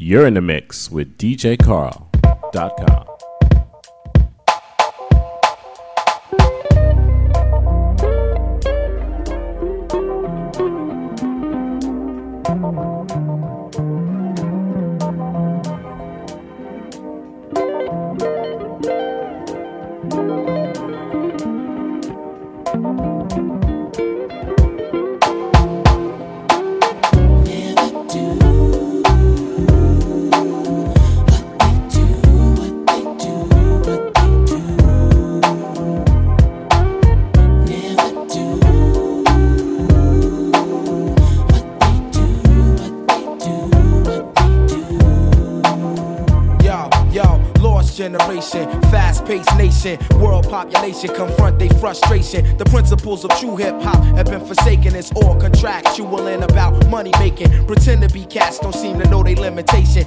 You're in the mix with DJCarl.com. The principles of true hip hop have been forsaken. It's all contractual and about money making. Pretend to be cats, don't seem to know their limitation.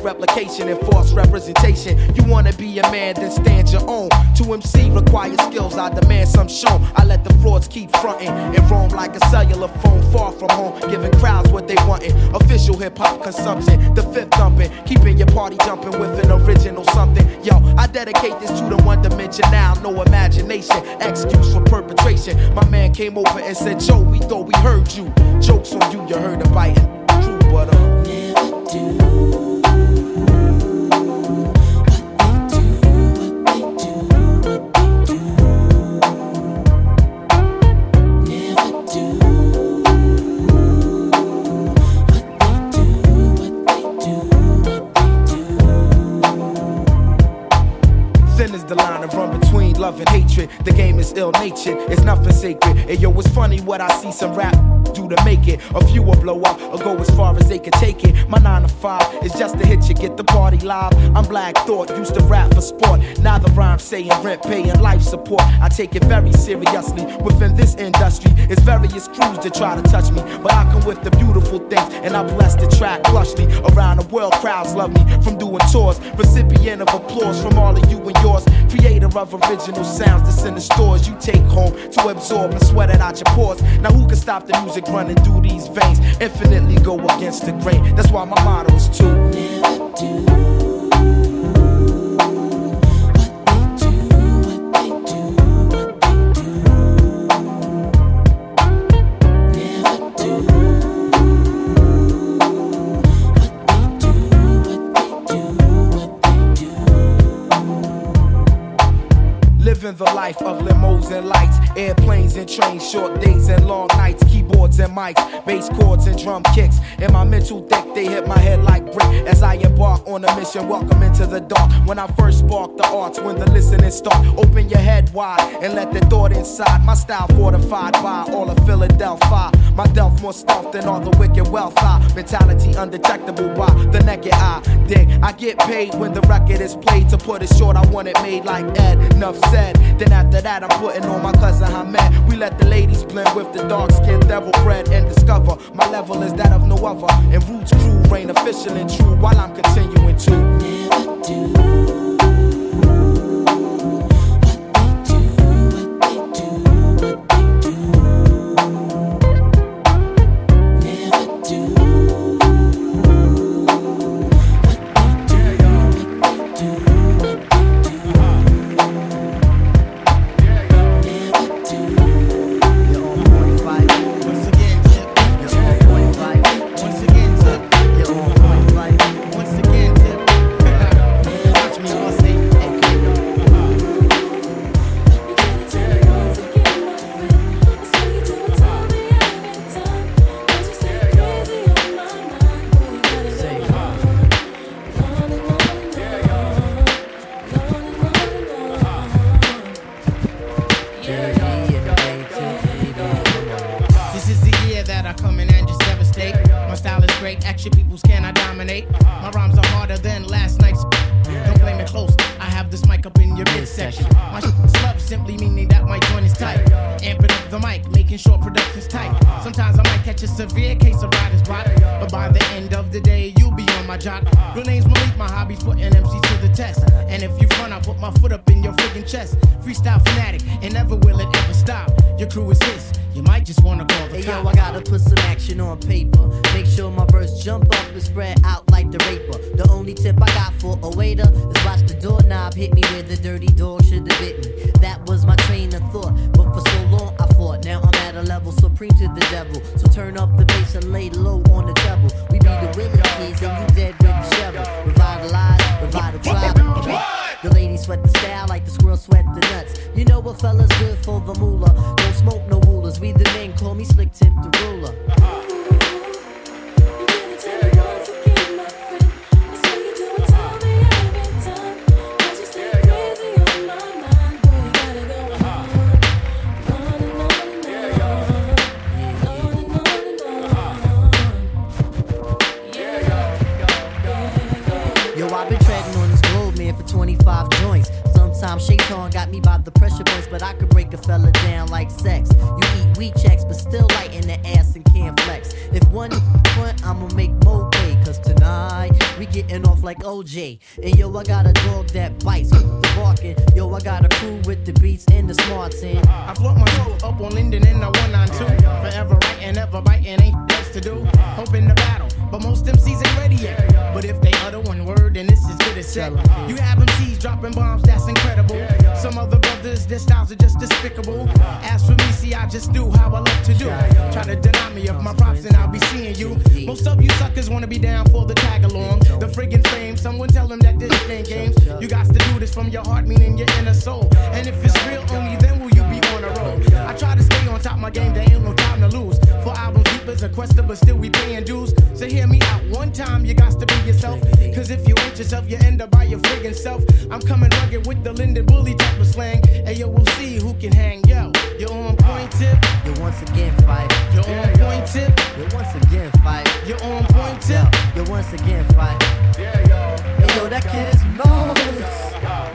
Replication and false representation. You wanna be a man, then stand your own. To MC requires skills, I demand some shown. I let the frauds keep fronting and roam like a cellular phone far from home, giving crowds what they wantin'. Official hip hop consumption, the fifth thumping, keeping your party jumping with an original something. Yo, I dedicate this to the one dimension now, no imagination, excuse for perpetration. My man came over and said, Joe, we thought we heard you. Jokes on you, you heard a biting. True, but uh, Thin it's And yo, it's funny what I see some rap do to make it. A few will blow up or go as far as they can take it. My nine to five is just to hit you, get the party live. I'm Black Thought, used to rap for sport. Now the rhyme saying rent, paying life support. I take it very seriously. Within this industry, it's various crews that try to touch me. But I come with the beautiful things, and I bless the track lushly. Around the world, crowds love me from doing tours. Recipient of applause from all of you and yours. Creator of original sounds that's in the stores you take home to absorb and sweat out your pores. Now who can stop the music running through these veins? Infinitely go against the grain. That's why my motto is to Living the life of limos and lights, airplanes and trains, short days and long nights, keyboards and mics, bass chords and drum kicks. In my mental deck, they hit my head like brick as I embark on a mission. Welcome into the dark. When I first spark the arts, when the listening start, open your head wide and let the thought inside. My style fortified by all of Philadelphia. My delf more stuff than all the wicked wealth. I mentality undetectable by the naked eye. Dig, I get paid when the record is played. To put it short, I want it made like Ed. Enough said. Then after that, I'm putting on my cousin Hamed. We let the ladies blend with the dark skinned devil bread and discover my level is that of no other. And Roots crew reign official and true while I'm continuing to. This Shaitan got me by the pressure points, but I could break a fella down like sex. You eat weed checks, but still light in the ass and can't flex. If one front, I'ma make more pay, cause tonight we getting off like OJ. And yo, I got a dog that bites, the barking. Yo, I got a crew with the beats and the smarts, and I float my soul up on Linden in the 192. Forever writing, ever biting, ain't to do. Hoping to battle, but most MCs ain't ready yet. But if they utter one word, then this is good as set. You have MCs dropping bombs, that's incredible. Some other brothers, their styles are just despicable. As for me, see, I just do how I love to do. Try to deny me of my props, and I'll be seeing you. Most of you suckers wanna be down for the tag along. The friggin' fame, someone tell them that this ain't games. You got to do this from your heart, meaning your inner soul. And if it's real, only then will you be on a roll. I try to stay on top of my game, there ain't no time to lose. For albums, deep as a quester, but still we paying dues. So hear me out one time, you got to be yourself. Cause if you ain't yourself, you end up by your friggin' self. I'm coming rugged with the Linden Bully type of slang. And yo, we'll see who can hang. Yo, you're on point tip, you once again fight. you're on point tip, You once again fight. you're on point tip. You once again fight. Hey, yo, that kid is marvelous.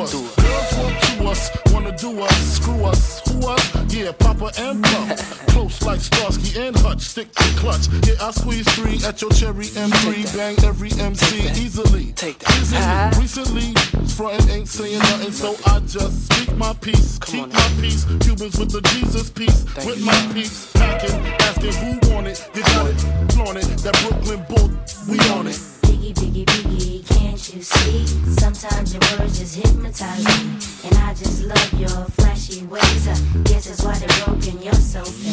Go through us. Girls want to us, wanna do us. Screw us, who us? Yeah, Papa and Pump. Close like Starsky and Hutch. Stick to clutch. Yeah, I squeeze three at your cherry M3. Bang every MC easily. Take that. Easily. Recently, frontin' ain't saying nothing, so I just speak my peace. Keep on my peace. Cubans with the Jesus peace, Thank with you. my peace. Packing, asking who want it. You got it, flaunt it. That Brooklyn bull, we on it. Biggie, biggie, biggie, can't you see? Sometimes your words just hypnotize me. And I just love your flashy ways. I guess that's why they're broken, you're so fake.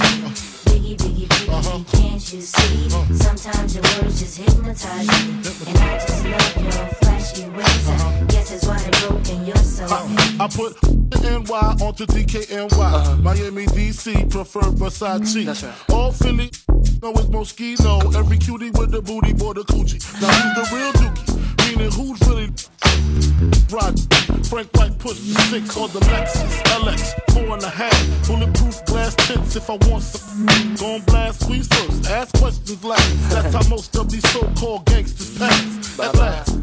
Biggie, biggie, biggie, uh-huh. can't you see? Uh-huh. Sometimes your words just hypnotize me. And I just love your flashy ways. I uh-huh. guess that's why they're broken, you're so uh, fake. I put NY onto DKNY. Miami, DC, prefer Versace. That's right. All Philly, know it's Moschino. Every cutie with the booty, boy, the coochie. Now who's the real dookie? Meaning who's really Rod, Frank White the six or the Lexus LX, four and a half. Bulletproof glass tips if I want some. Gon' blast squeeze first, ask questions last. That's how most of these so-called gangsters pass. At last.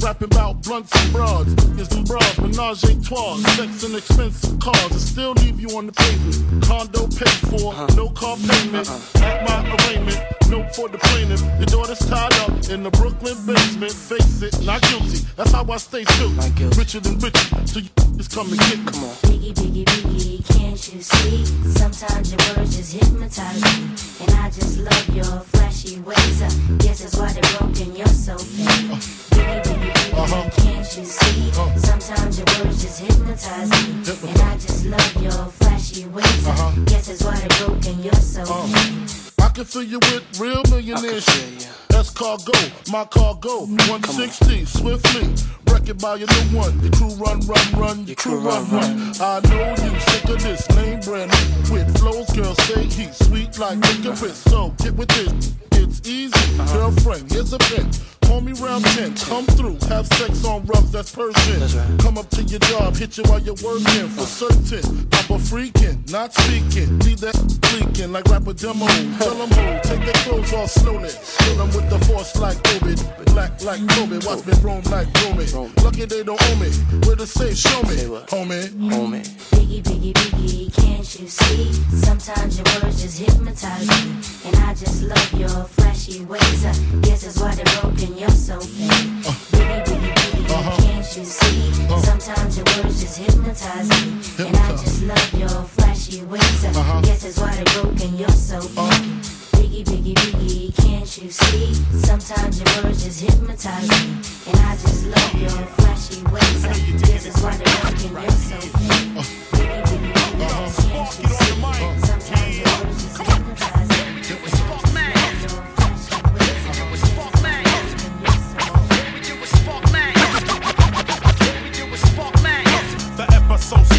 Rapping about blunts and broads, niggas and bras, menage a trois, sex and expensive cars, and still leave you on the pavement. Condo paid for, no car payment. At my arraignment, note for the plaintiff. Your daughter's tied up in the Brooklyn basement. Face it, not guilty. That's how I stay guilty. Richer than rich, so you just come and get me. Come on. Biggie, biggie, biggie, can't you see? Sometimes your words just hypnotize me. And I just love your flashy ways. I guess that's why they're broken, you're so fake. Biggie, biggie, biggie, uh-huh. can't you see? Uh-huh. Sometimes your words just hypnotize me. And I just love your flashy ways. I uh-huh. guess that's why they're broken, you're so fake. I can fill you with real millionaire shit. That's cargo, my cargo, mm. 160, swiftly. Wreck it by your new one. Your crew run, run, run, your crew run, run. I know you sick of this name brand with flows, girl, say he's sweet like licorice. So get with this, it's easy. Girlfriend, here's a pen. Call me round 10, come through, have sex on rough, that's Persian. That's right. Come up to your job, hit you while you're working for certain. I'm a freaking, not speaking. Leave that leaking like rapper demo. Tell them who, take their clothes off slowly. Fill them with the force like Obi, black like Kobe. Watch me roam like Romy. Lucky they don't own me. Where to say, show me, homie. Homie. Biggie, biggie, biggie, can't you see? Sometimes your words just hypnotize me. And I just love your flashy ways. I guess that's why they're broken, you're so fake. Biggie, biggie, biggie, Uh-huh. can't you see? Sometimes your words just hypnotize me. And I just love your flashy ways. I Uh-huh. guess that's why they're broken, you're so fake. Biggie, biggie, biggie, can't you see? Sometimes your words just hypnotize me. And I just love your flashy ways. I guess that's why they're broken, you're so fake. Biggie, biggie, biggie, can't you see? Sometimes your words just hypnotize me.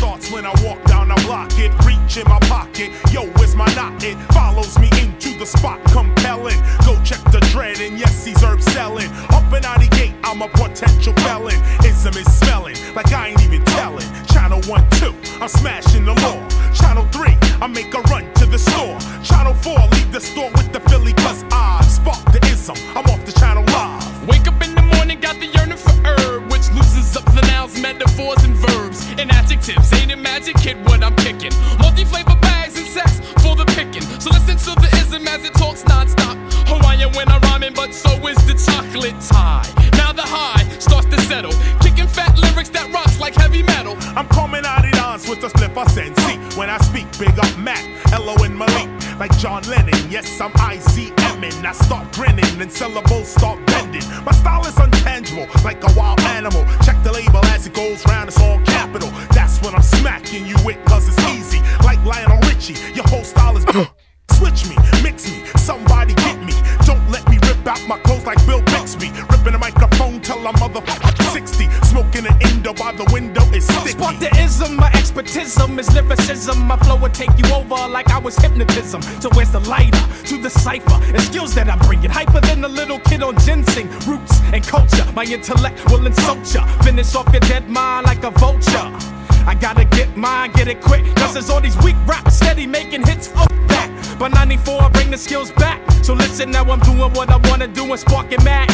Starts when I walk down, I block it, reach in my pocket. Yo, where's my knot? It follows me into the spot, compelling. Go check the dread, and yes, he's herb selling. Up and out the gate, I'm a potential felon. Ism is smelling like I ain't even telling. Channel 1, 2, I'm smashing the law. Channel 3, I make a run to the store. Channel 4, leave the store with the Philly, cause I spark the ism. I'm off the channel live. Wake up in the morning, got the yearning for herb, which loosens up the nouns, metaphors, and verbs. And adjectives, ain't it magic, kid, what I'm kicking? Multi flavor bags and sacks for the picking. So listen to the ism as it talks non-stop. Hawaiian when I'm rhyming, but so is the chocolate tie. Now the high starts to settle, kicking fat lyrics that rocks like heavy metal. I'm coming out of dance with slip of sense. See, when I speak, big up Mac, Elo and Malik. Like John Lennon, yes, I'm ICMing. I start grinning and syllables start bending. My style is untangible, like a wild intellect will insult ya. Finish off your dead mind like a vulture. I gotta get mine, get it quick. Cause there's all these weak raps steady making hits. Fuck that. By 94, I bring the skills back. So listen, now I'm doing what I wanna do and sparking mad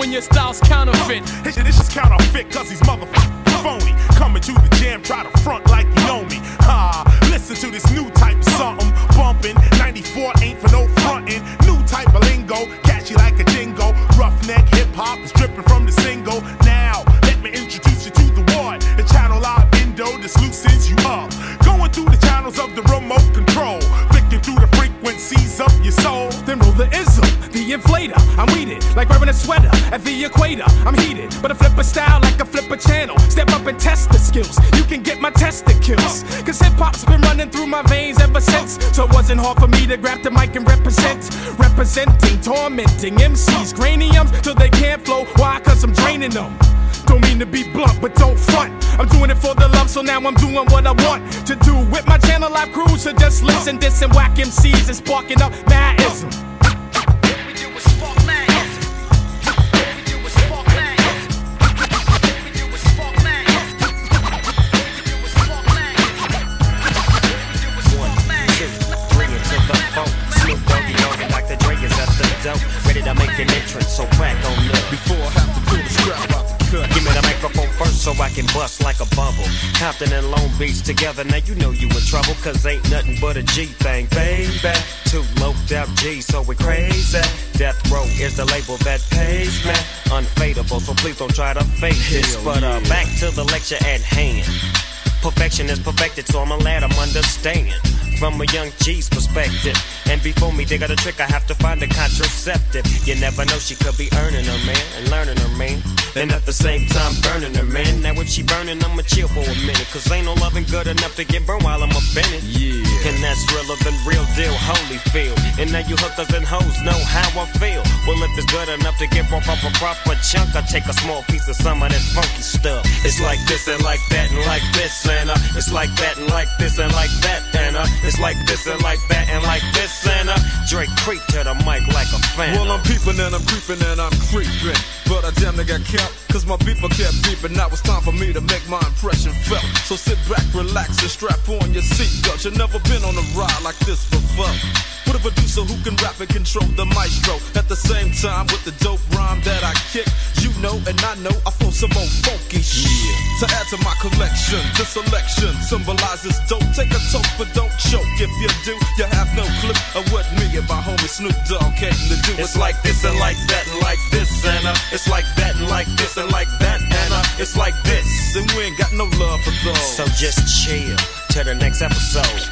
when your style's counterfeit? This shit, is counterfeit, cause he's motherfucking phony. Coming to the jam, try to front like you know me. Ha, listen to this new sweater at the equator. I'm heated, but I flip a style like a flipper channel. Step up and test the skills. You can get my testicles. Cause hip hop's been running through my veins ever since. So it wasn't hard for me to grab the mic and represent. Representing, tormenting MCs, craniums till they can't flow. Why? Cause I'm draining them. Don't mean to be blunt, but don't front. I'm doing it for the love, so now I'm doing what I want to do with my channel live crew. So just listen, this and whack MCs and sparking up madism. Ready to make an entrance, so crack on up. Before I have to pull the strap out the cut. Give me the microphone first so I can bust like a bubble. Compton and Long Beach together, now you know you in trouble. Cause ain't nothing but a G thing, baby. Two loped out G's, so we crazy. Death Row is the label that pays me. Unfadable, so please don't try to fake this. But uh, back to the lecture at hand. Perfection is perfected, so I'ma let 'em understand. From a young G's perspective. And before me they got a trick, I have to find a contraceptive. You never know, she could be earning her man and learning her man. and at the same time burning her, man. Now if she burning, I'ma chill for a minute, cause ain't no loving good enough to get burned while I'm bending. Yeah. And that's realer than real deal, holy feel. And now you hookers and hoes know how I feel. Well, if it's good enough to get off a proper chunk, I take a small piece of some of that funky stuff. It's like this and like that and like this and uh, it's like that and like this and like that and uh, it's like this and like that and like this and uh, Drake creep to the mic like a fan. Well, I'm peeping and I'm creeping and I'm creeping. But I damn near got killed, cause my beeper kept beeping. Now it's time for me to make my impression felt. So sit back, relax, and strap on your seatbelt. You've never been on a ride like this before. With a producer who can rap and control the maestro. At the same time, with the dope rhyme that I kick, you know and I know I flow some old funky shit. To add to my collection, this selection symbolizes dope. Take a toke, but don't choke. If you do, you have no clue of what me and my homie Snoop Dogg came to do. It's like this and like that and like this and uh, it's like that and like this and like that and uh, it's like this. and we ain't got no love for those. So just chill till the next episode.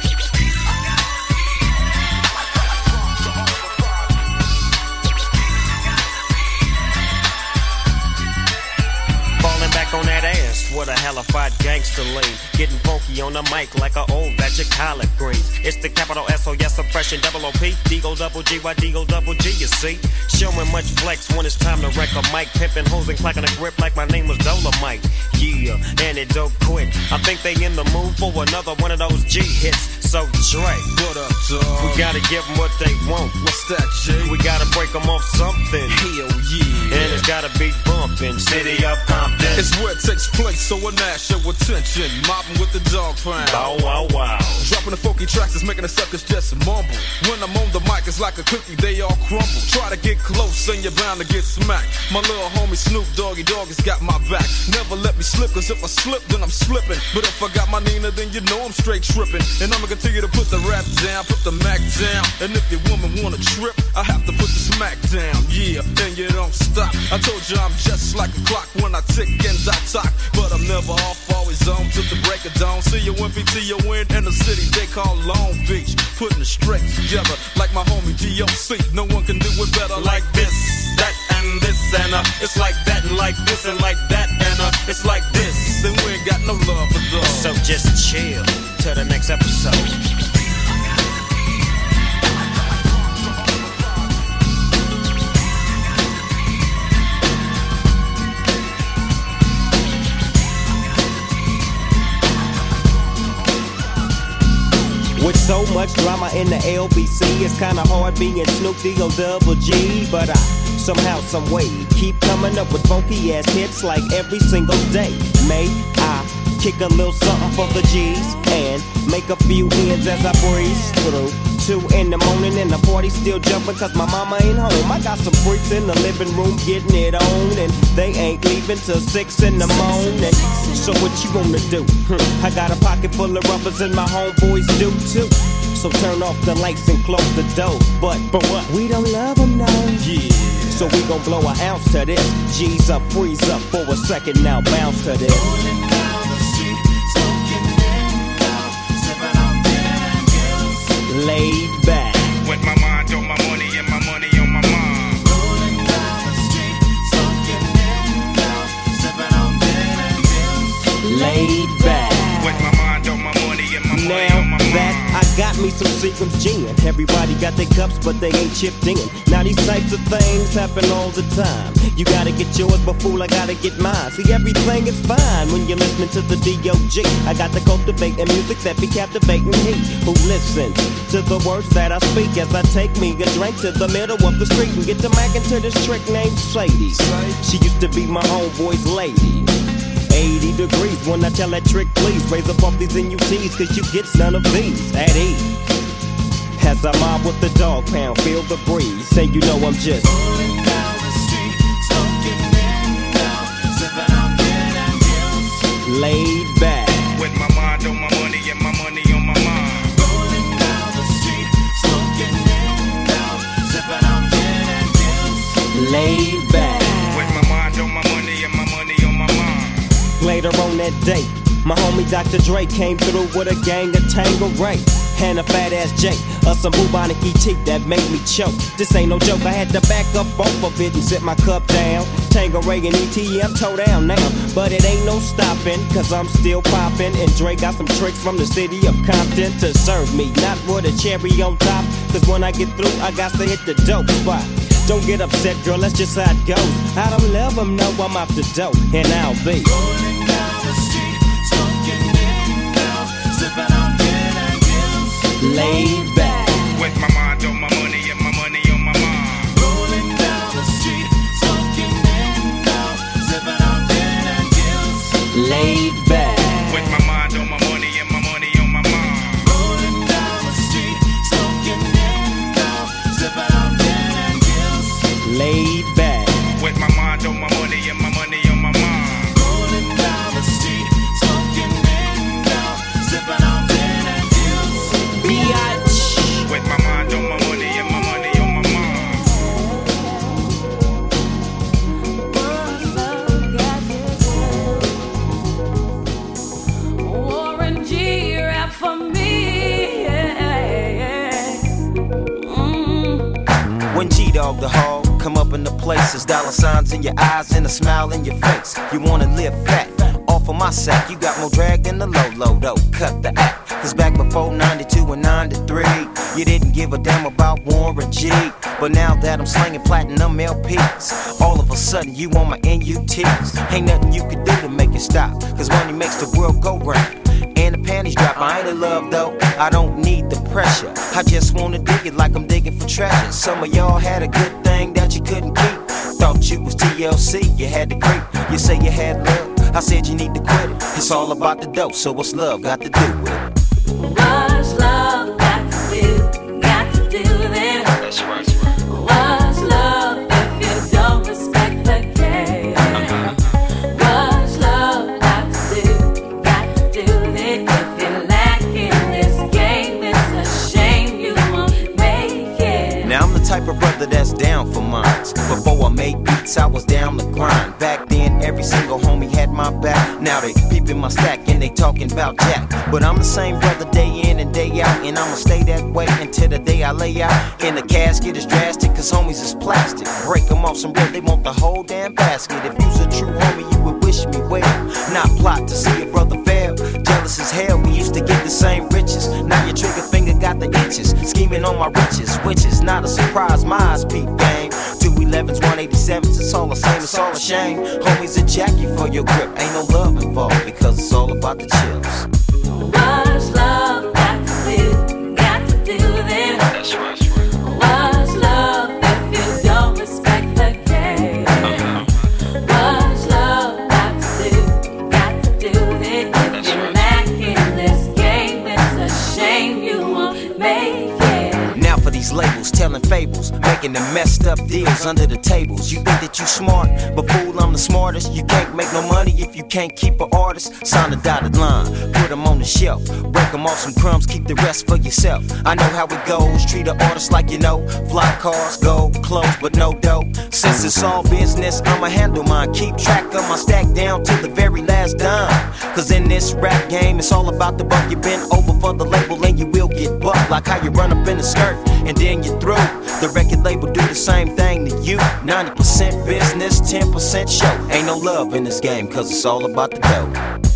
Back on that ass What a hellified gangster lean. Getting funky on the mic like a old batch of collard greens. It's the capital S O S oppression, double O P, Deagle double G, Y Deagle double G, you see. Showing much flex when it's time to wreck a mic. Pimping hoes and clacking a grip like my name was Dolomite. Yeah, and it don't quit. I think they in the mood for another one of those G hits. So Dre, What up, dog? we gotta give them what they want. What's that, Jay? We gotta break them off something. Hell yeah. And it's gotta be bumping. City of Compton. It's where it takes place, so I nash your attention. Mobbing with the dog pound. Bow wow wow. Dropping the funky tracks is making the suckers just mumble. When I'm on the mic, it's like a cookie, they all crumble. Try to get close and you're bound to get smacked. My little homie Snoop Doggy Dogg has got my back. Never let me slip, cause if I slip, then I'm slipping. But if I got my Nina, then you know I'm straight tripping. And I'ma continue to put the rap down, put the Mac down. And if your woman wanna trip, I have to put the smack down. Yeah, and you don't stop. I told you I'm just like a clock when I tick and I talk. But I'm never off, always on till the break of dawn. See you when you win in the city they call Long Beach. Putting it straight together like my homie DOC. No one can do it better like this, that, and this, and uh. It's like that, and like this, and like that, and uh. It's like this, and we ain't got no love for those. So just chill till the next episode. So much drama in the LBC, it's kinda hard being Snoop D-O double G. But I somehow, some way, keep coming up with funky ass hits like every single day. May I kick a little something for the G's and make a few ends as I breeze through. Two in the morning and the party still jumping cause my mama ain't home. I got some freaks in the living room getting it on and they ain't leaving till six in the morning. So what you wanna do? Hmm, I got a pocket full of rubbers and my homeboys do too. So turn off the lights and close the door. But, but what? We don't love them now. Yeah. So we gon' blow a ounce to this. G's up, freeze up for a second now, bounce to this. Laid back. I got me some Seagram's gin. Everybody got their cups, but they ain't chipped in. Now these types of things happen all the time. You gotta get yours, but fool, I gotta get mine. See, everything is fine when you're listening to the D.O.G. I got to cultivate and music that be captivating he who listens to the words that I speak as I take me a drink to the middle of the street and get to mackin' to this trick named Sadie. She used to be my homeboy's lady. 80 degrees when I tell that trick, please raise up off these NUTs, cause you get none of these at ease. As I mob with the dog pound, feel the breeze. Say you know I'm just Rolling down the street, smoking mango, sipping on good and juice. laid back. With my mind on my money and my money on my mind. Laid back. Later on that day, my homie Dr. Dre came through with a gang of Tango Ray. and a fat ass Jake Or some bubonic ET that made me choke. This ain't no joke, I had to back up off of it and sit my cup down. Tanqueray and ET, I'm toe down now. But it ain't no stopping, cause I'm still popping. And Dre got some tricks from the city of Compton to serve me. Not with a cherry on top, cause when I get through, I got to hit the dope spot. Don't get upset, girl, that's just how it goes. I don't love them, know I'm off the dope, and I'll be. Laid back. With my mind on my money and my money on my mind. Rolling down the street, smoking in now, sipping on gin and juice. Laid in your eyes and a smile in your face. You wanna live fat. Off of my sack, you got more drag than the low low though. Cut the act. Cause back before 92 and 93, you didn't give a damn about Warren G. But now that I'm slinging platinum LPs, all of a sudden you on my NUTs. Ain't nothing you can do to make it stop. Cause money makes the world go round and the panties drop. I ain't in love though, I don't need the pressure. I just wanna dig it like I'm digging for treasure. Some of y'all had a good thing that you couldn't keep. Thought you was TLC, you had to creep. You say you had love, I said you need to quit it. It's all about the dope, so what's love got to do with it? I was down the grind. Back then, every single homie had my back. Now they peeping my stack and they talking about Jack. But I'm the same brother day in and day out, and I'ma stay that way until the day I lay out. In the casket is drastic, cause homies is plastic. Break them off some bread, they want the whole damn basket. If you's a true homie, you would wish me well. Not plot to see a brother fail. Jealous as hell, we used to get the same riches. Now your trigger finger got the itches. Scheming on my riches, which is not a surprise. My eyes peep game. 211s, 187s, it's all the same, it's all a shame. Homies a jack you for your grip. Ain't no love involved because it's all about the chills. Making the messed up deals under the tables. You think that you smart, but fool, I'm the smartest. You can't make no money if you can't keep an artist. Sign a dotted line, put them on the shelf. Break them off some crumbs, keep the rest for yourself. I know how it goes, treat an artist like you know. Fly cars, gold, clothes, but no dough. Since it's all business, I'ma handle mine. Keep track of my stack down to the very last dime. Cause in this rap game, it's all about the buck. You've been over for the label and you will get bucked. Like how you run up in a skirt and then you're through. The record label do the same thing to you. 90% business, 10% show. Ain't no love in this game, cause it's all about the dough.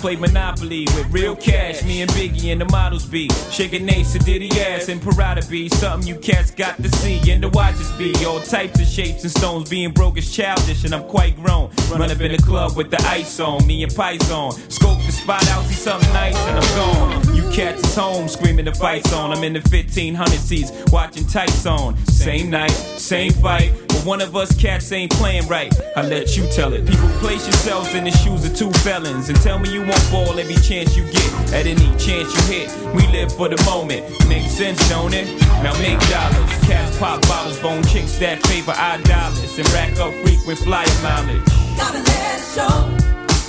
Play Monopoly with real cash. Me and Biggie and the models be shaking Ace and Diddy ass and Parada be something you cats got to see. And the watches be all types of shapes and stones. Being broke is childish and I'm quite grown. Run up in the club with the ice on, me and Pies on. Scope the spot out, see something nice and I'm gone. You cats is home screaming the fights on. I'm in the 1500 seats watching tights on. Same night, same fight. But one of us cats ain't playing right. I let you tell it. People place yourselves in the shoes of two felons and tell me you won't ball every chance you get. At any chance you hit, we live for the moment. Makes sense, don't it? Now make dollars. Cats pop bottles, bone chicks that favor dollars and rack up frequent flyer mileage. Gotta let it show.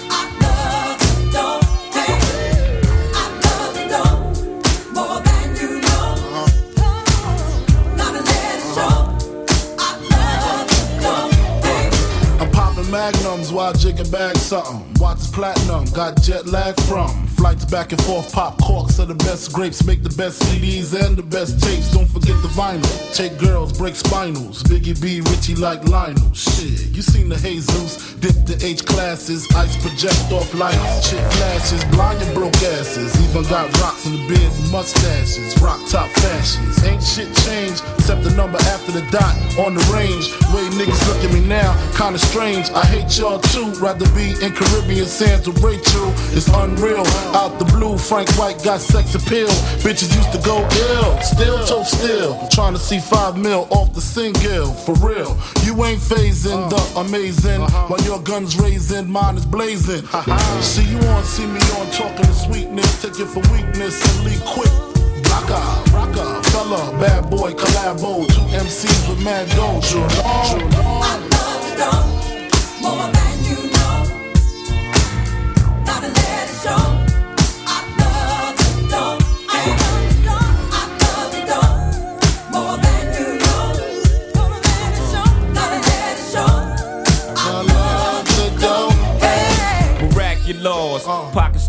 I love you, don't magnums while jigging bag something. Watts platinum, got jet lag from. Flights back and forth, pop corks are the best grapes. Make the best CDs and the best tapes. Don't forget the vinyl. Take girls, break spinals. Biggie B, Richie like Lionel. Shit, you seen the Jesus. Dip the H classes, ice project off lights. Chick flashes, blind and broke asses. Even got rocks in the beard mustaches. Rock top fashions. Ain't shit changed except the number after the dot on the range. Way niggas look at me now, kinda strange. I hate y'all too. Rather be in Caribbean sands with Rachel. It's unreal. Out the blue, Frank White got sex appeal. Bitches used to go ill, still toe still. Trying to see five mil off the single, for real. You ain't phasing the amazing. While your gun's raising, mine is blazing. see you on, see me on, talking to sweetness. Take it for weakness and leave quick. Rocka, rocka, fella, bad boy, collabo. Two MCs with mad dough. Sure, sure, More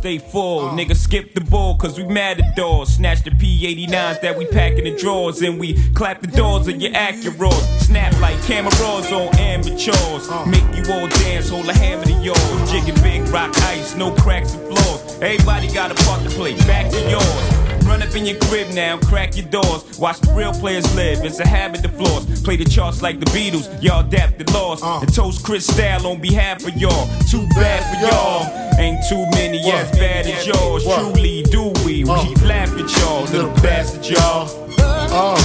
stay full. nigga. skip the ball cause we mad at doors. Snatch the P89s that we pack in the drawers and we clap the doors of your Acuras. Snap like cameras on amateurs. Uh. Make you all dance, hold a hammer to yours. Jigging big rock ice, no cracks and flaws. Everybody got a part to play, back to yours. Run up in your crib now, crack your doors. Watch the real players live. It's a habit to floss. Play the charts like the Beatles. Y'all adapt the loss. And toast Chris Style on behalf of y'all. Too bad for y'all. Ain't too many as bad as yours. Truly do we. We laugh at y'all, little bastard y'all. Uh,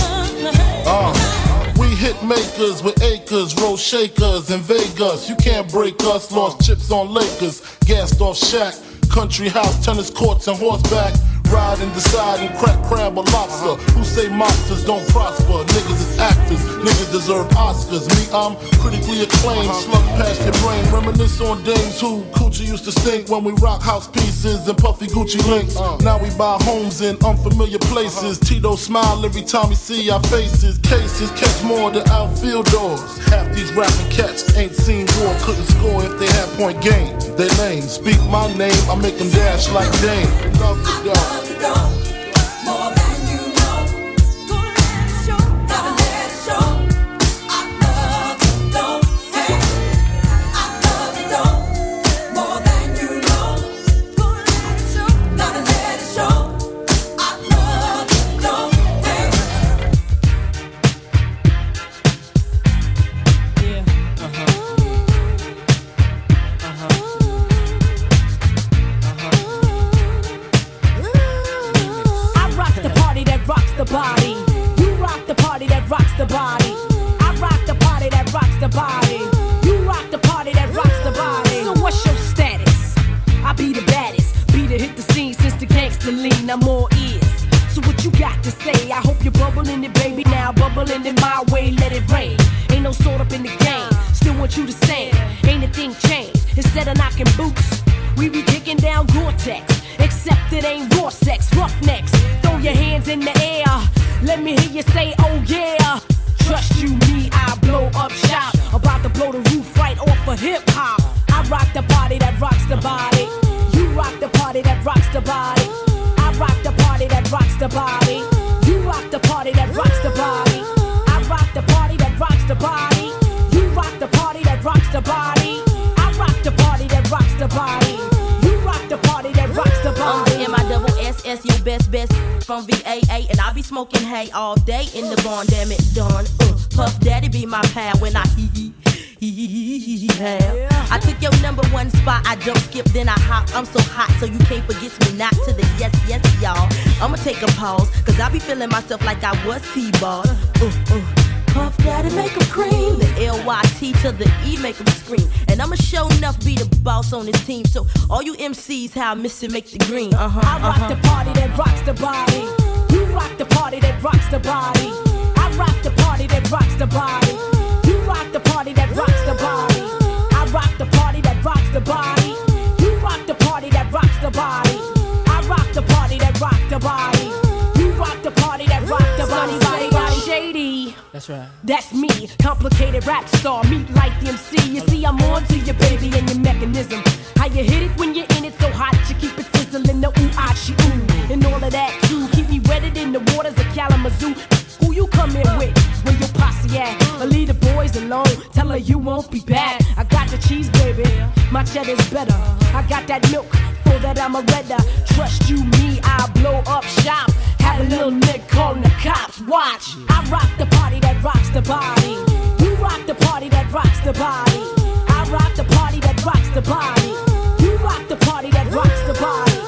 uh. We hit makers with acres, roll shakers in Vegas. You can't break us. Lost chips on Lakers, gassed off Shaq. Country house, tennis courts, and horseback. Ride and decide and crack crab or lobster. Uh-huh. Who say monsters don't prosper? Niggas is actors, niggas deserve Oscars. Me, I'm critically acclaimed, uh-huh. slug past your brain. Reminisce on dames who coochie used to stink when we rock house pieces and puffy Gucci links. Uh-huh. Now we buy homes in unfamiliar places. Tito smile every time we see our faces. Cases catch more than outfield doors. Half these rapping cats ain't seen war, couldn't score if they had point game. They lame, speak my name, I make them dash like Dame. Love the dog. More team. So all you MCs, how I miss it, make the green. Uh-huh. I rock uh-huh. the party that rocks the body. You rock the party that rocks the body. I rock the party that rocks the body. You rock the party that rocks the body. I rock the party that rocks the body. You rock the party that rocks the body. I rock the party that rocks the body. That's right. That's me, complicated rap star, meet like the MC. You see, I'm on to your baby and your mechanism. How you hit it when you're in it so hot, you keep it sizzling, the ooh, ah, she ooh. And all of that too, keep me wetted in the waters of Kalamazoo. Who you come in with? Where your posse at? Or leave the boys alone, tell her you won't be back. I got the cheese, baby, my cheddar's better. I got that milk, for that I'm a redder. Trust you, me, I'll blow up shop. Have a little nick calling the cops. Watch, I rock the party that rocks the body. You rock the party that rocks the body. I rock the party that rocks the body. You rock the party that rocks the body.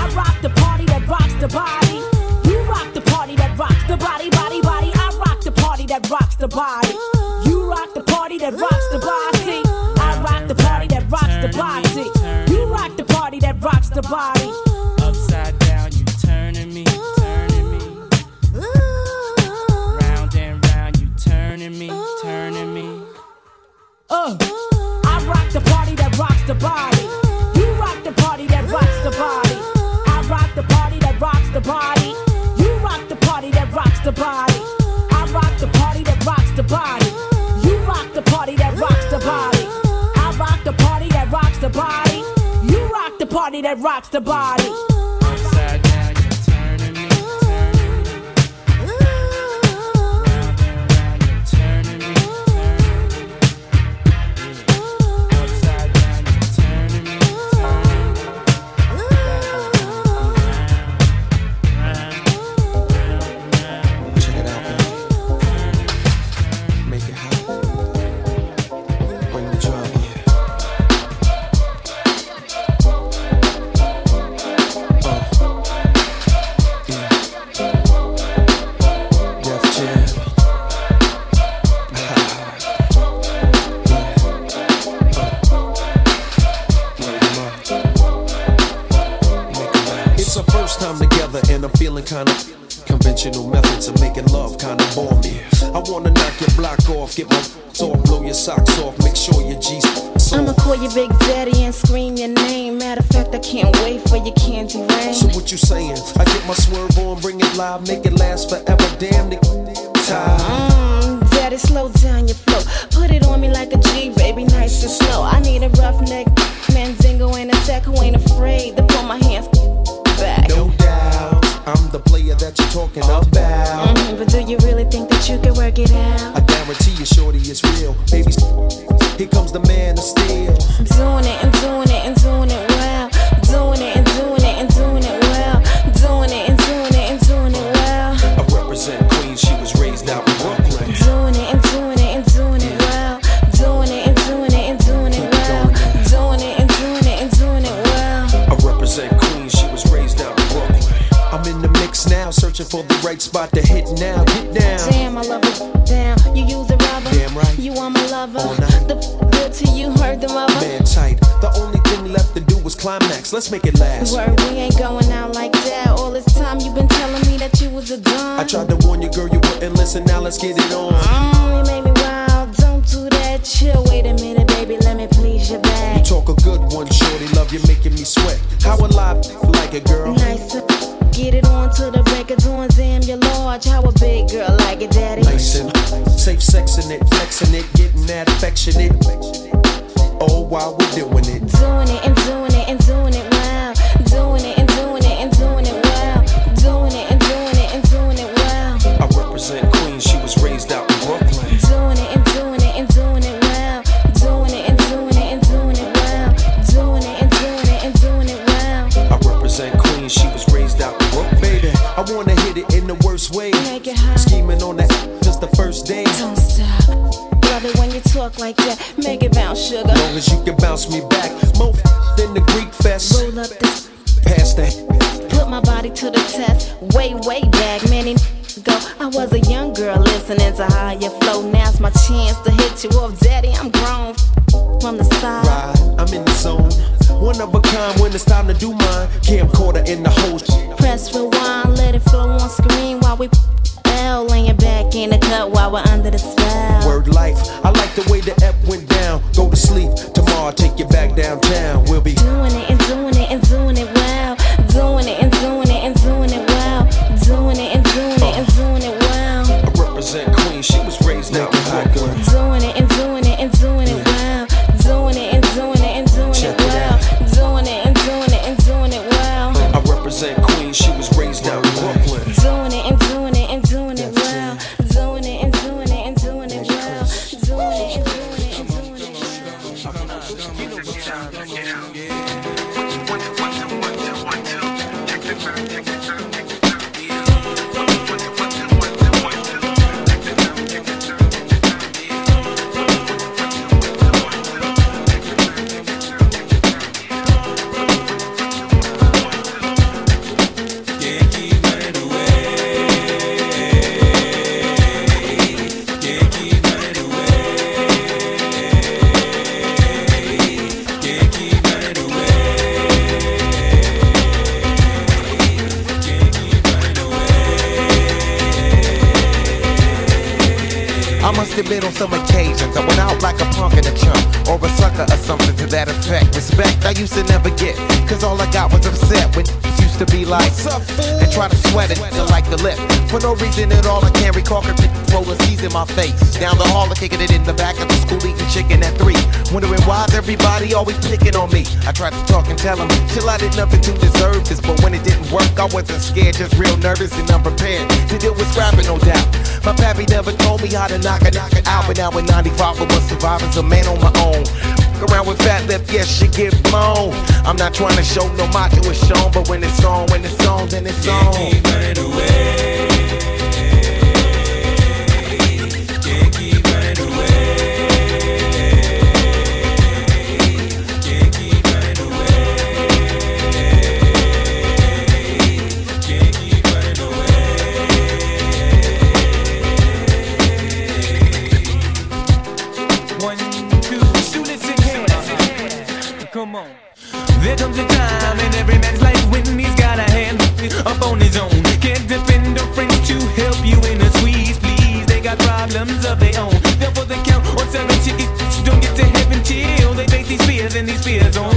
I rock the party that rocks the body. You rock the the body. You rock the party that rocks the body. I rock the party that rocks the body. You rock the party that rocks the body. Upside down, you turning me, turning me. Round and round, you turning me, turning me. Uh, I rock the party that rocks the body. You rock the party that rocks the body. I rock the party that rocks the body. You rock the party that rocks the body. Party that rocks the body. We ain't going out like that. All this time you been telling me that you was a dumb. I tried to warn you, girl, you wouldn't listen. Now let's get it on. Mm, you made me wild. Don't do that. Chill. Wait a minute, baby. Let me please your You back. talk a good one, shorty. Love you making me sweat. How a lot like it, girl? Nice. Get it on to the records on. Damn, you're large. How a big girl like it, daddy. Nice and safe sexing it, flexing it, getting that affectionate. Oh, while we're doing it. Doing it and doing it and doing it I wanna hit it in the worst way. Make it hot. Scheming on that just the first day. Don't stop. Love it when you talk like that. Make it bounce, sugar. Long as you can bounce me back. More than the Greek fest. Roll up this. Past that. Put my body to the test. Way, way back, many ago. I was a young girl listening to higher flow. Now's my chance to hit you up, daddy. I'm grown from the side. Ride, I'm in the zone. One of a kind when it's time to do mine. Camcorder in the host. Press rewind, let it flow on screen while we L laying back in the cut while we're under the spell. Word life. I like the way the F went down. Go to sleep. Tomorrow I'll take you back downtown. We'll be Doing it and doing it and doing it well. Doing it and doing it always picking on me. I tried to talk and tell them Chill I did nothing to deserve this. But when it didn't work I wasn't scared Just real nervous and unprepared To deal with scrapping no doubt. My pappy never told me how to knock it, knock it out But now in 95 I was surviving a man on my own. Around with fat lip, yes, she get blown. I'm not trying to show no macho is shown But when it's on, when it's on, then it's on. One, Can't depend on friends to help you in a squeeze, please. They got problems of their own. Therefore, they count on seven tickets. Don't get to heaven till they face these fears and these fear zones.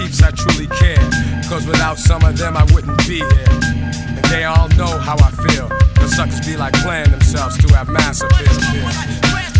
Peeps, I truly care. Cause without some of them, I wouldn't be here. And they all know how I feel. The suckers be like playing themselves to have mass appeal.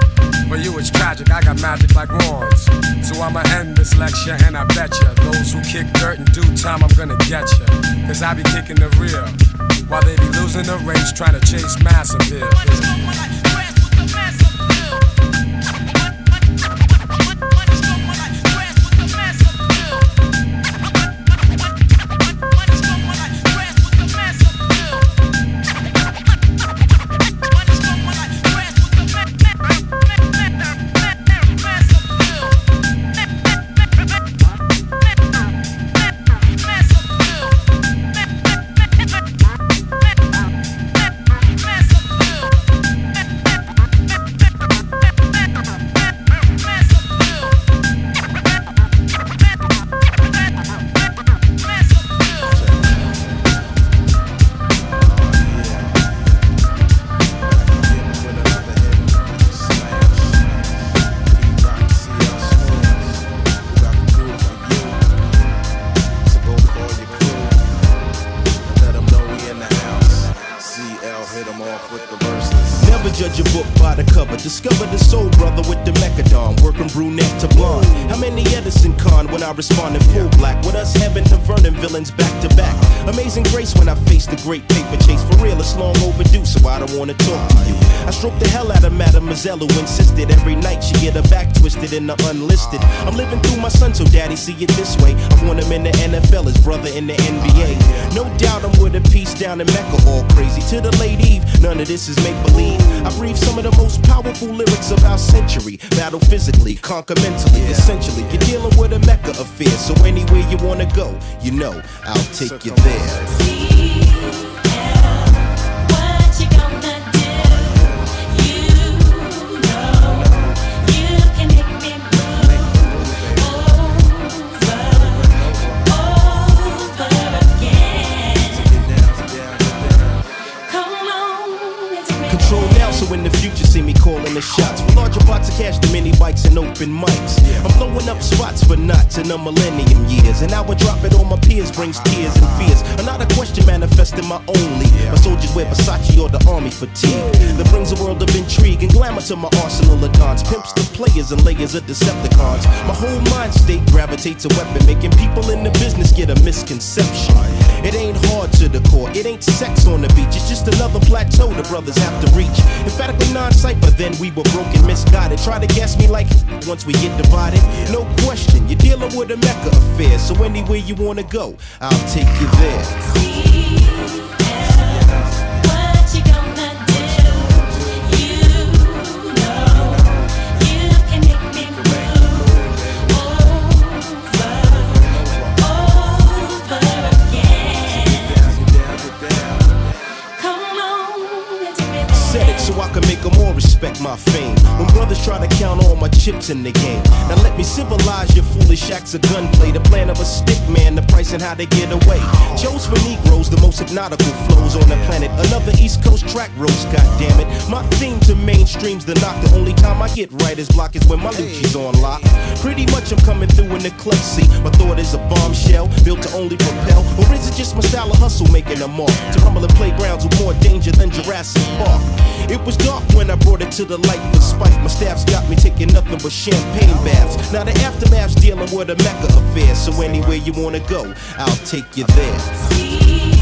For you it's tragic, I got magic like wands. So I'ma end this lecture and I bet ya Those who kick dirt in due time, I'm gonna get ya. Cause I be kicking the real While they be losing the race trying to chase mass appeal by the cover. Discover the soul brother with the Mecca Don. Working brunette to blonde. How many Edison Con when I respond in full black? With us having the Vernon villains back to back. Amazing grace when I face the great paper chase. For real, it's long overdue, so I don't wanna talk to you. I stroke the hell out of Mademoiselle who insisted every night she get her back twisted in the unlisted. I'm living through my son, so daddy see it this way. I want him in the NFL, his brother in the NBA. No doubt I'm with a piece down in Mecca, all crazy. To the late Eve, none of this is make believe. I breathe some of the most powerful lyrics of our century. Battle physically, conquer mentally. Essentially, you're dealing with a Mecca affair. So anywhere you wanna go, you know I'll take you there. Future, see me calling the shots. For larger pots of cash, the mini bikes and open mics. I'm blowing up spots for knots in a millennium years. And I would drop it on my peers, brings tears and fears. Uh-huh. Another question manifesting my only. My soldiers wear Versace or the army fatigue. That brings a world of intrigue and glamour to my arsenal of dons. Pimps the players and layers of Decepticons. My whole mind state gravitates a weapon, making people in the business get a misconception. Uh-huh. It ain't hard to the core, it ain't sex on the beach. It's just another plateau the brothers have to reach. Emphatically non-cypher, then we were broken, misguided. Try to guess me like once we get divided. No question, you're dealing with a Mecca affair. So anywhere you wanna go, I'll take you there. In the game. Now let me civilize your foolish acts of gunplay. The plan of a stick man, and how they get away. Chose for Negroes, the most hypnotical flows on the planet. Another East Coast track roast, goddammit. My theme to mainstream's the knock. The only time I get writer's block is when my Lucci's on lock. Pretty much I'm coming through in the clutch seat. My thought is a bombshell built to only propel. Or is it just my style of hustle making a mark? To rumble in playgrounds with more danger than Jurassic Park. It was dark when I brought it to the light for spite. My staff's got me taking nothing but champagne baths. Now the aftermath's dealing with a mecca affair. So anywhere you wanna go, I'll take you there.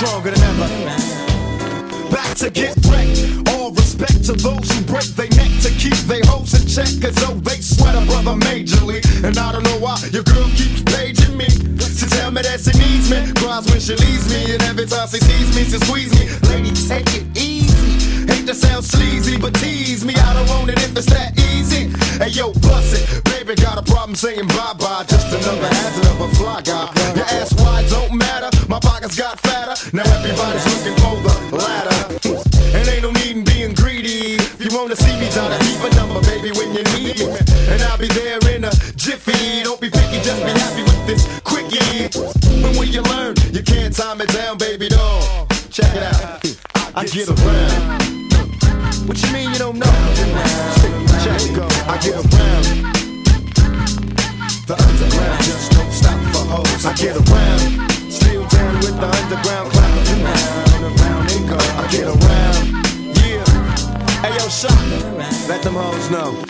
Stronger than ever. Back to get wrecked. All respect to those who break their neck to keep their hopes in check. Cause though they sweat a brother majorly. And I don't know why your girl keeps paging me. To tell me that she needs me. Cries when she leaves me. And every time she sees me, she squeeze me. Lady, take it easy. Hate to sound sleazy, but tease me. I don't want it if it's that easy. Hey yo, bust it. Baby, got a problem saying bye bye. Just another hazard of a fly guy. Your ass wide don't matter. Now everybody's looking for the ladder. And ain't no need in being greedy. If you wanna see me, try to keep a number, baby, when you need me. And I'll be there in a jiffy. Don't be picky, just be happy with this quickie. When you learn, you can't time it down, baby doll. Check it out. I get around. What you mean you don't know? Check it go. I get around. The underground just don't stop for hoes. I get around. Still down with the underground Hoes know.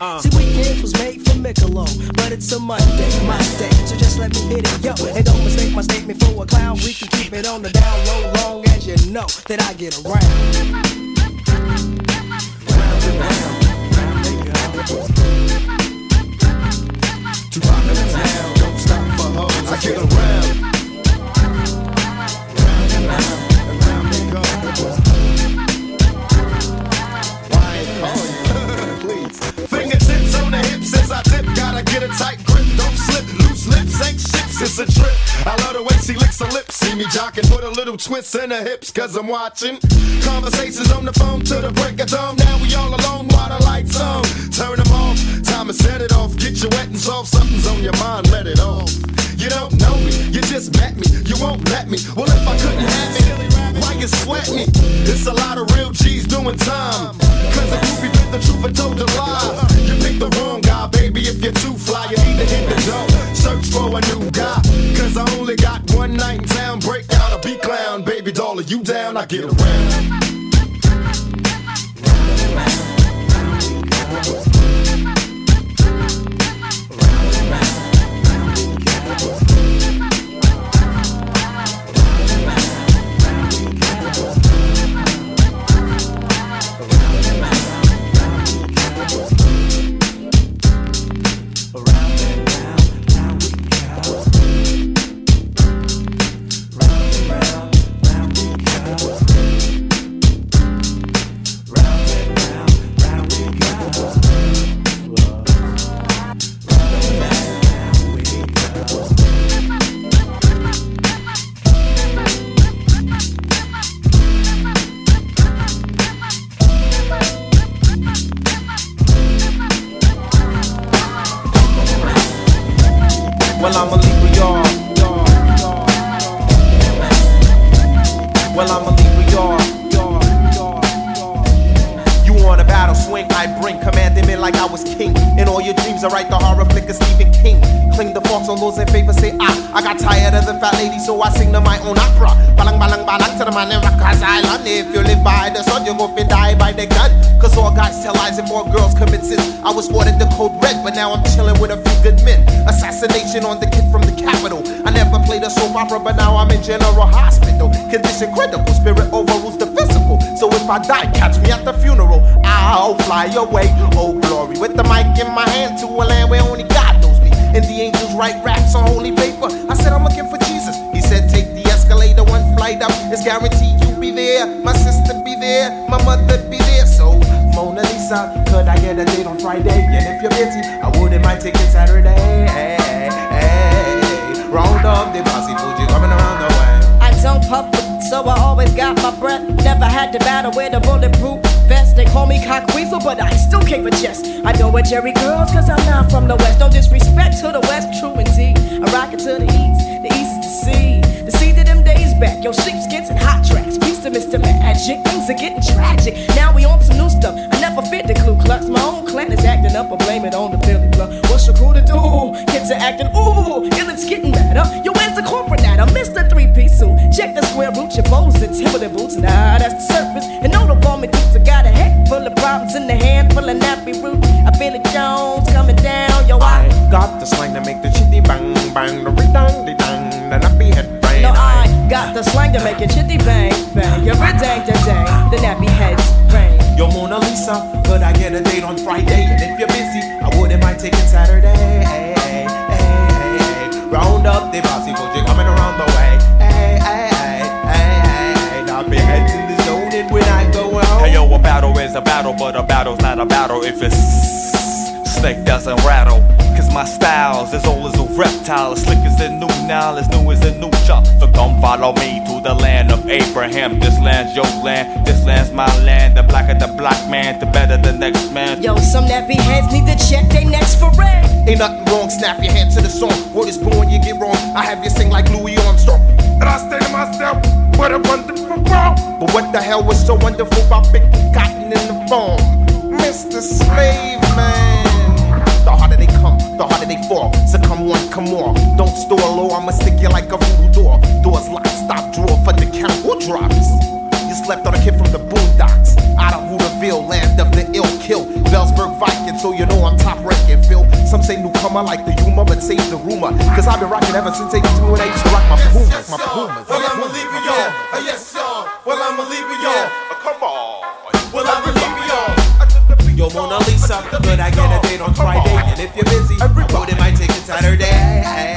Uh. See, weekends was made for Michelob, but it's a Monday, my day. So just let me hit it, yo. And don't mistake my statement for a clown. We can keep it on the down low, long as you know that I get around. To jocking. Put twist in her hips. Cause I'm watching. Conversations on the phone to the break of dawn. Now we all alone while the lights on. Turn them off. Time to set it off. Get you wet and soft. Something's on your mind. Let it off. You don't know me. You just met me. You won't let me. Well, if I couldn't have me, why you sweat me? It's a lot of real G's doing time. Cause a groupie bit the truth and told a lie. You picked the wrong guy, baby. If you're too fly, you need to hit the door. Search for a new guy. Cause I only got one night in town. Break out a beat clown. Baby doll, you down? I get around. I'ma swing, I bring commanding me like I was king. In all your dreams, I write the horror flick of Stephen King. Cling the false on those in favor, say ah. I got tired of the fat lady, so I sing to my own opera. Balang balang balang to the man in Rikers Island. If you live by the sun, you go fi die by the gun. Cause all guys tell lies and more girls commit sins. I was ordered the code red, but now I'm chilling with a few good men. Assassination on the kid from the capital. I never played a soap opera, but now I'm in general hospital. Condition critical, spirit overrules the physical. So if I die, catch me at the funeral. I'll fly away, oh glory. With the mic in my hand to a land where only God knows me. And the angels write raps on holy paper. I said, I'm looking for Jesus. He said, take the escalator one flight up. It's guaranteed you'll be there. My sister be there. My mother be there. So, Mona Lisa, could I get a date on Friday? And if you're busy, I wouldn't mind taking Saturday. Hey, hey. Round up the bossy Fugee coming around the way. I don't puff, so I always got my breath. Never had to battle with a bulletproof vest. They call me cock weasel, but I still can't chest. I don't wear Jheri curls, cause I'm not from the west. No disrespect to the west, true indeed. I rock it to the east, the east the sea. The sea to them days back, yo, sheepskins and hot tracks. Peace to Mr. Magic, things are getting tragic. Now we on some new stuff. I never fit the Ku Klux. My own clan is acting up, I blame it on the Philly blood. What's your crew to do? Kids are acting, ooh, and it's getting better. Yo, the corporate at? I missed the three piece suit. Check the square root, your bows and Timberland boots. Nah, that's the surface. And no, the bomb thinks I got a head full of problems in the hand full of nappy root. I feel it Jones coming down, yo, I Got the slang to make the chitty bang bang, the redang, the dang, the nappy head bang. No, I got the slang to make it chitty bang bang. Every dang dang dang, the nappy heads bang. Yo, Mona Lisa, could I get a date on Friday? And if you're busy, I wouldn't mind taking Saturday. Up the bossy Fugee coming around the way. Hey, hey, hey, hey, hey. Nappy heads in the zone, and when I go home. Hey yo, a battle is a battle, but a battle's not a battle if it's snake doesn't rattle. Cause my style's as old as a reptile, as slick as a new Nile, as new as a new chop. So come follow me to the land of Abraham. This land's your land, this land's my land. The blacker the black man, the better the next man. Yo, some nappy heads need to check their necks for red. Ain't nothing wrong, snap your hand to the song. Word is born, you get wrong. I have you sing like Louis Armstrong. And I say to myself, what a wonderful world. But what the hell was so wonderful about picking cotton in the farm? Mr. Slave Man. The harder they come, the harder they fall. So come one, come more. Don't store oh, low, I'ma stick you like a voodoo door. Doors locked, stop, drawer for the count. Who drops? You slept on a kid from the boondocks. Out of Hooterville, land of the ill kill. Bellsburg Viking, so you know I'm top ranking, Phil. Some say newcomer like the humor, but save the rumor. Cause I've been rocking ever since 82 when I used to rock my Pumas, my Pumas. Well, I'ma leave it y'all. Uh, yes, y'all. Well, I'ma leave it y'all. Uh, come on. Well, I'ma leave it y'all. Yo, Mona Lisa, could I get a date on Friday? And if you're busy, I wouldn't mind taking Saturday.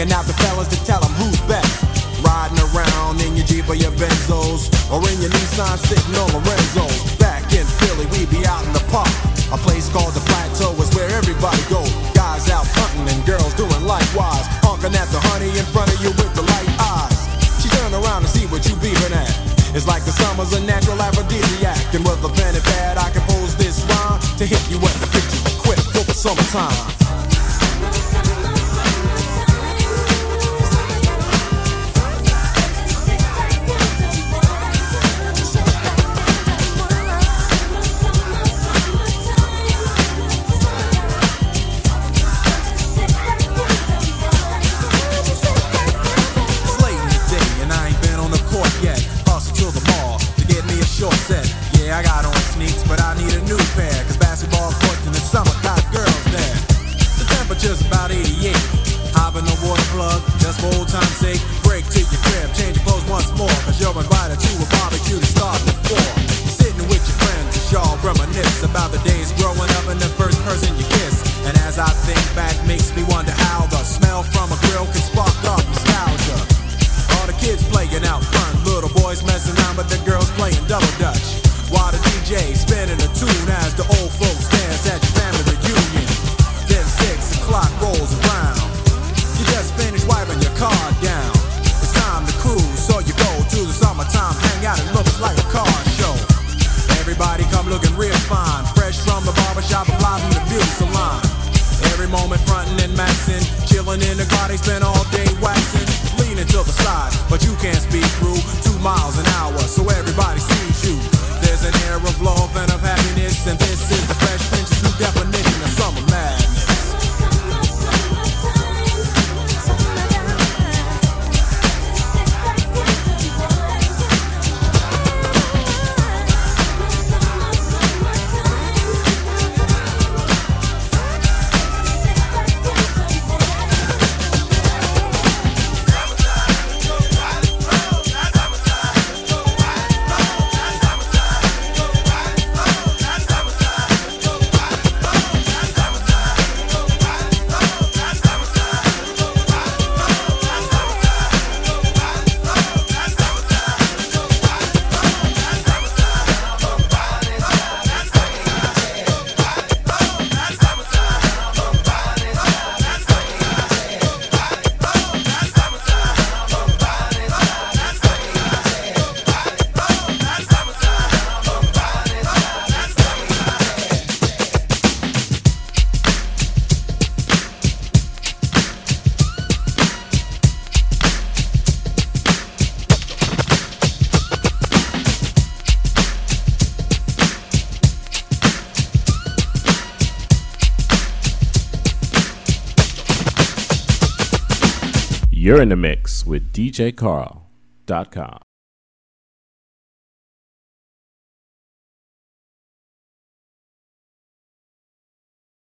And now. the the car, they spent on. You're in the mix with DJCarl.com.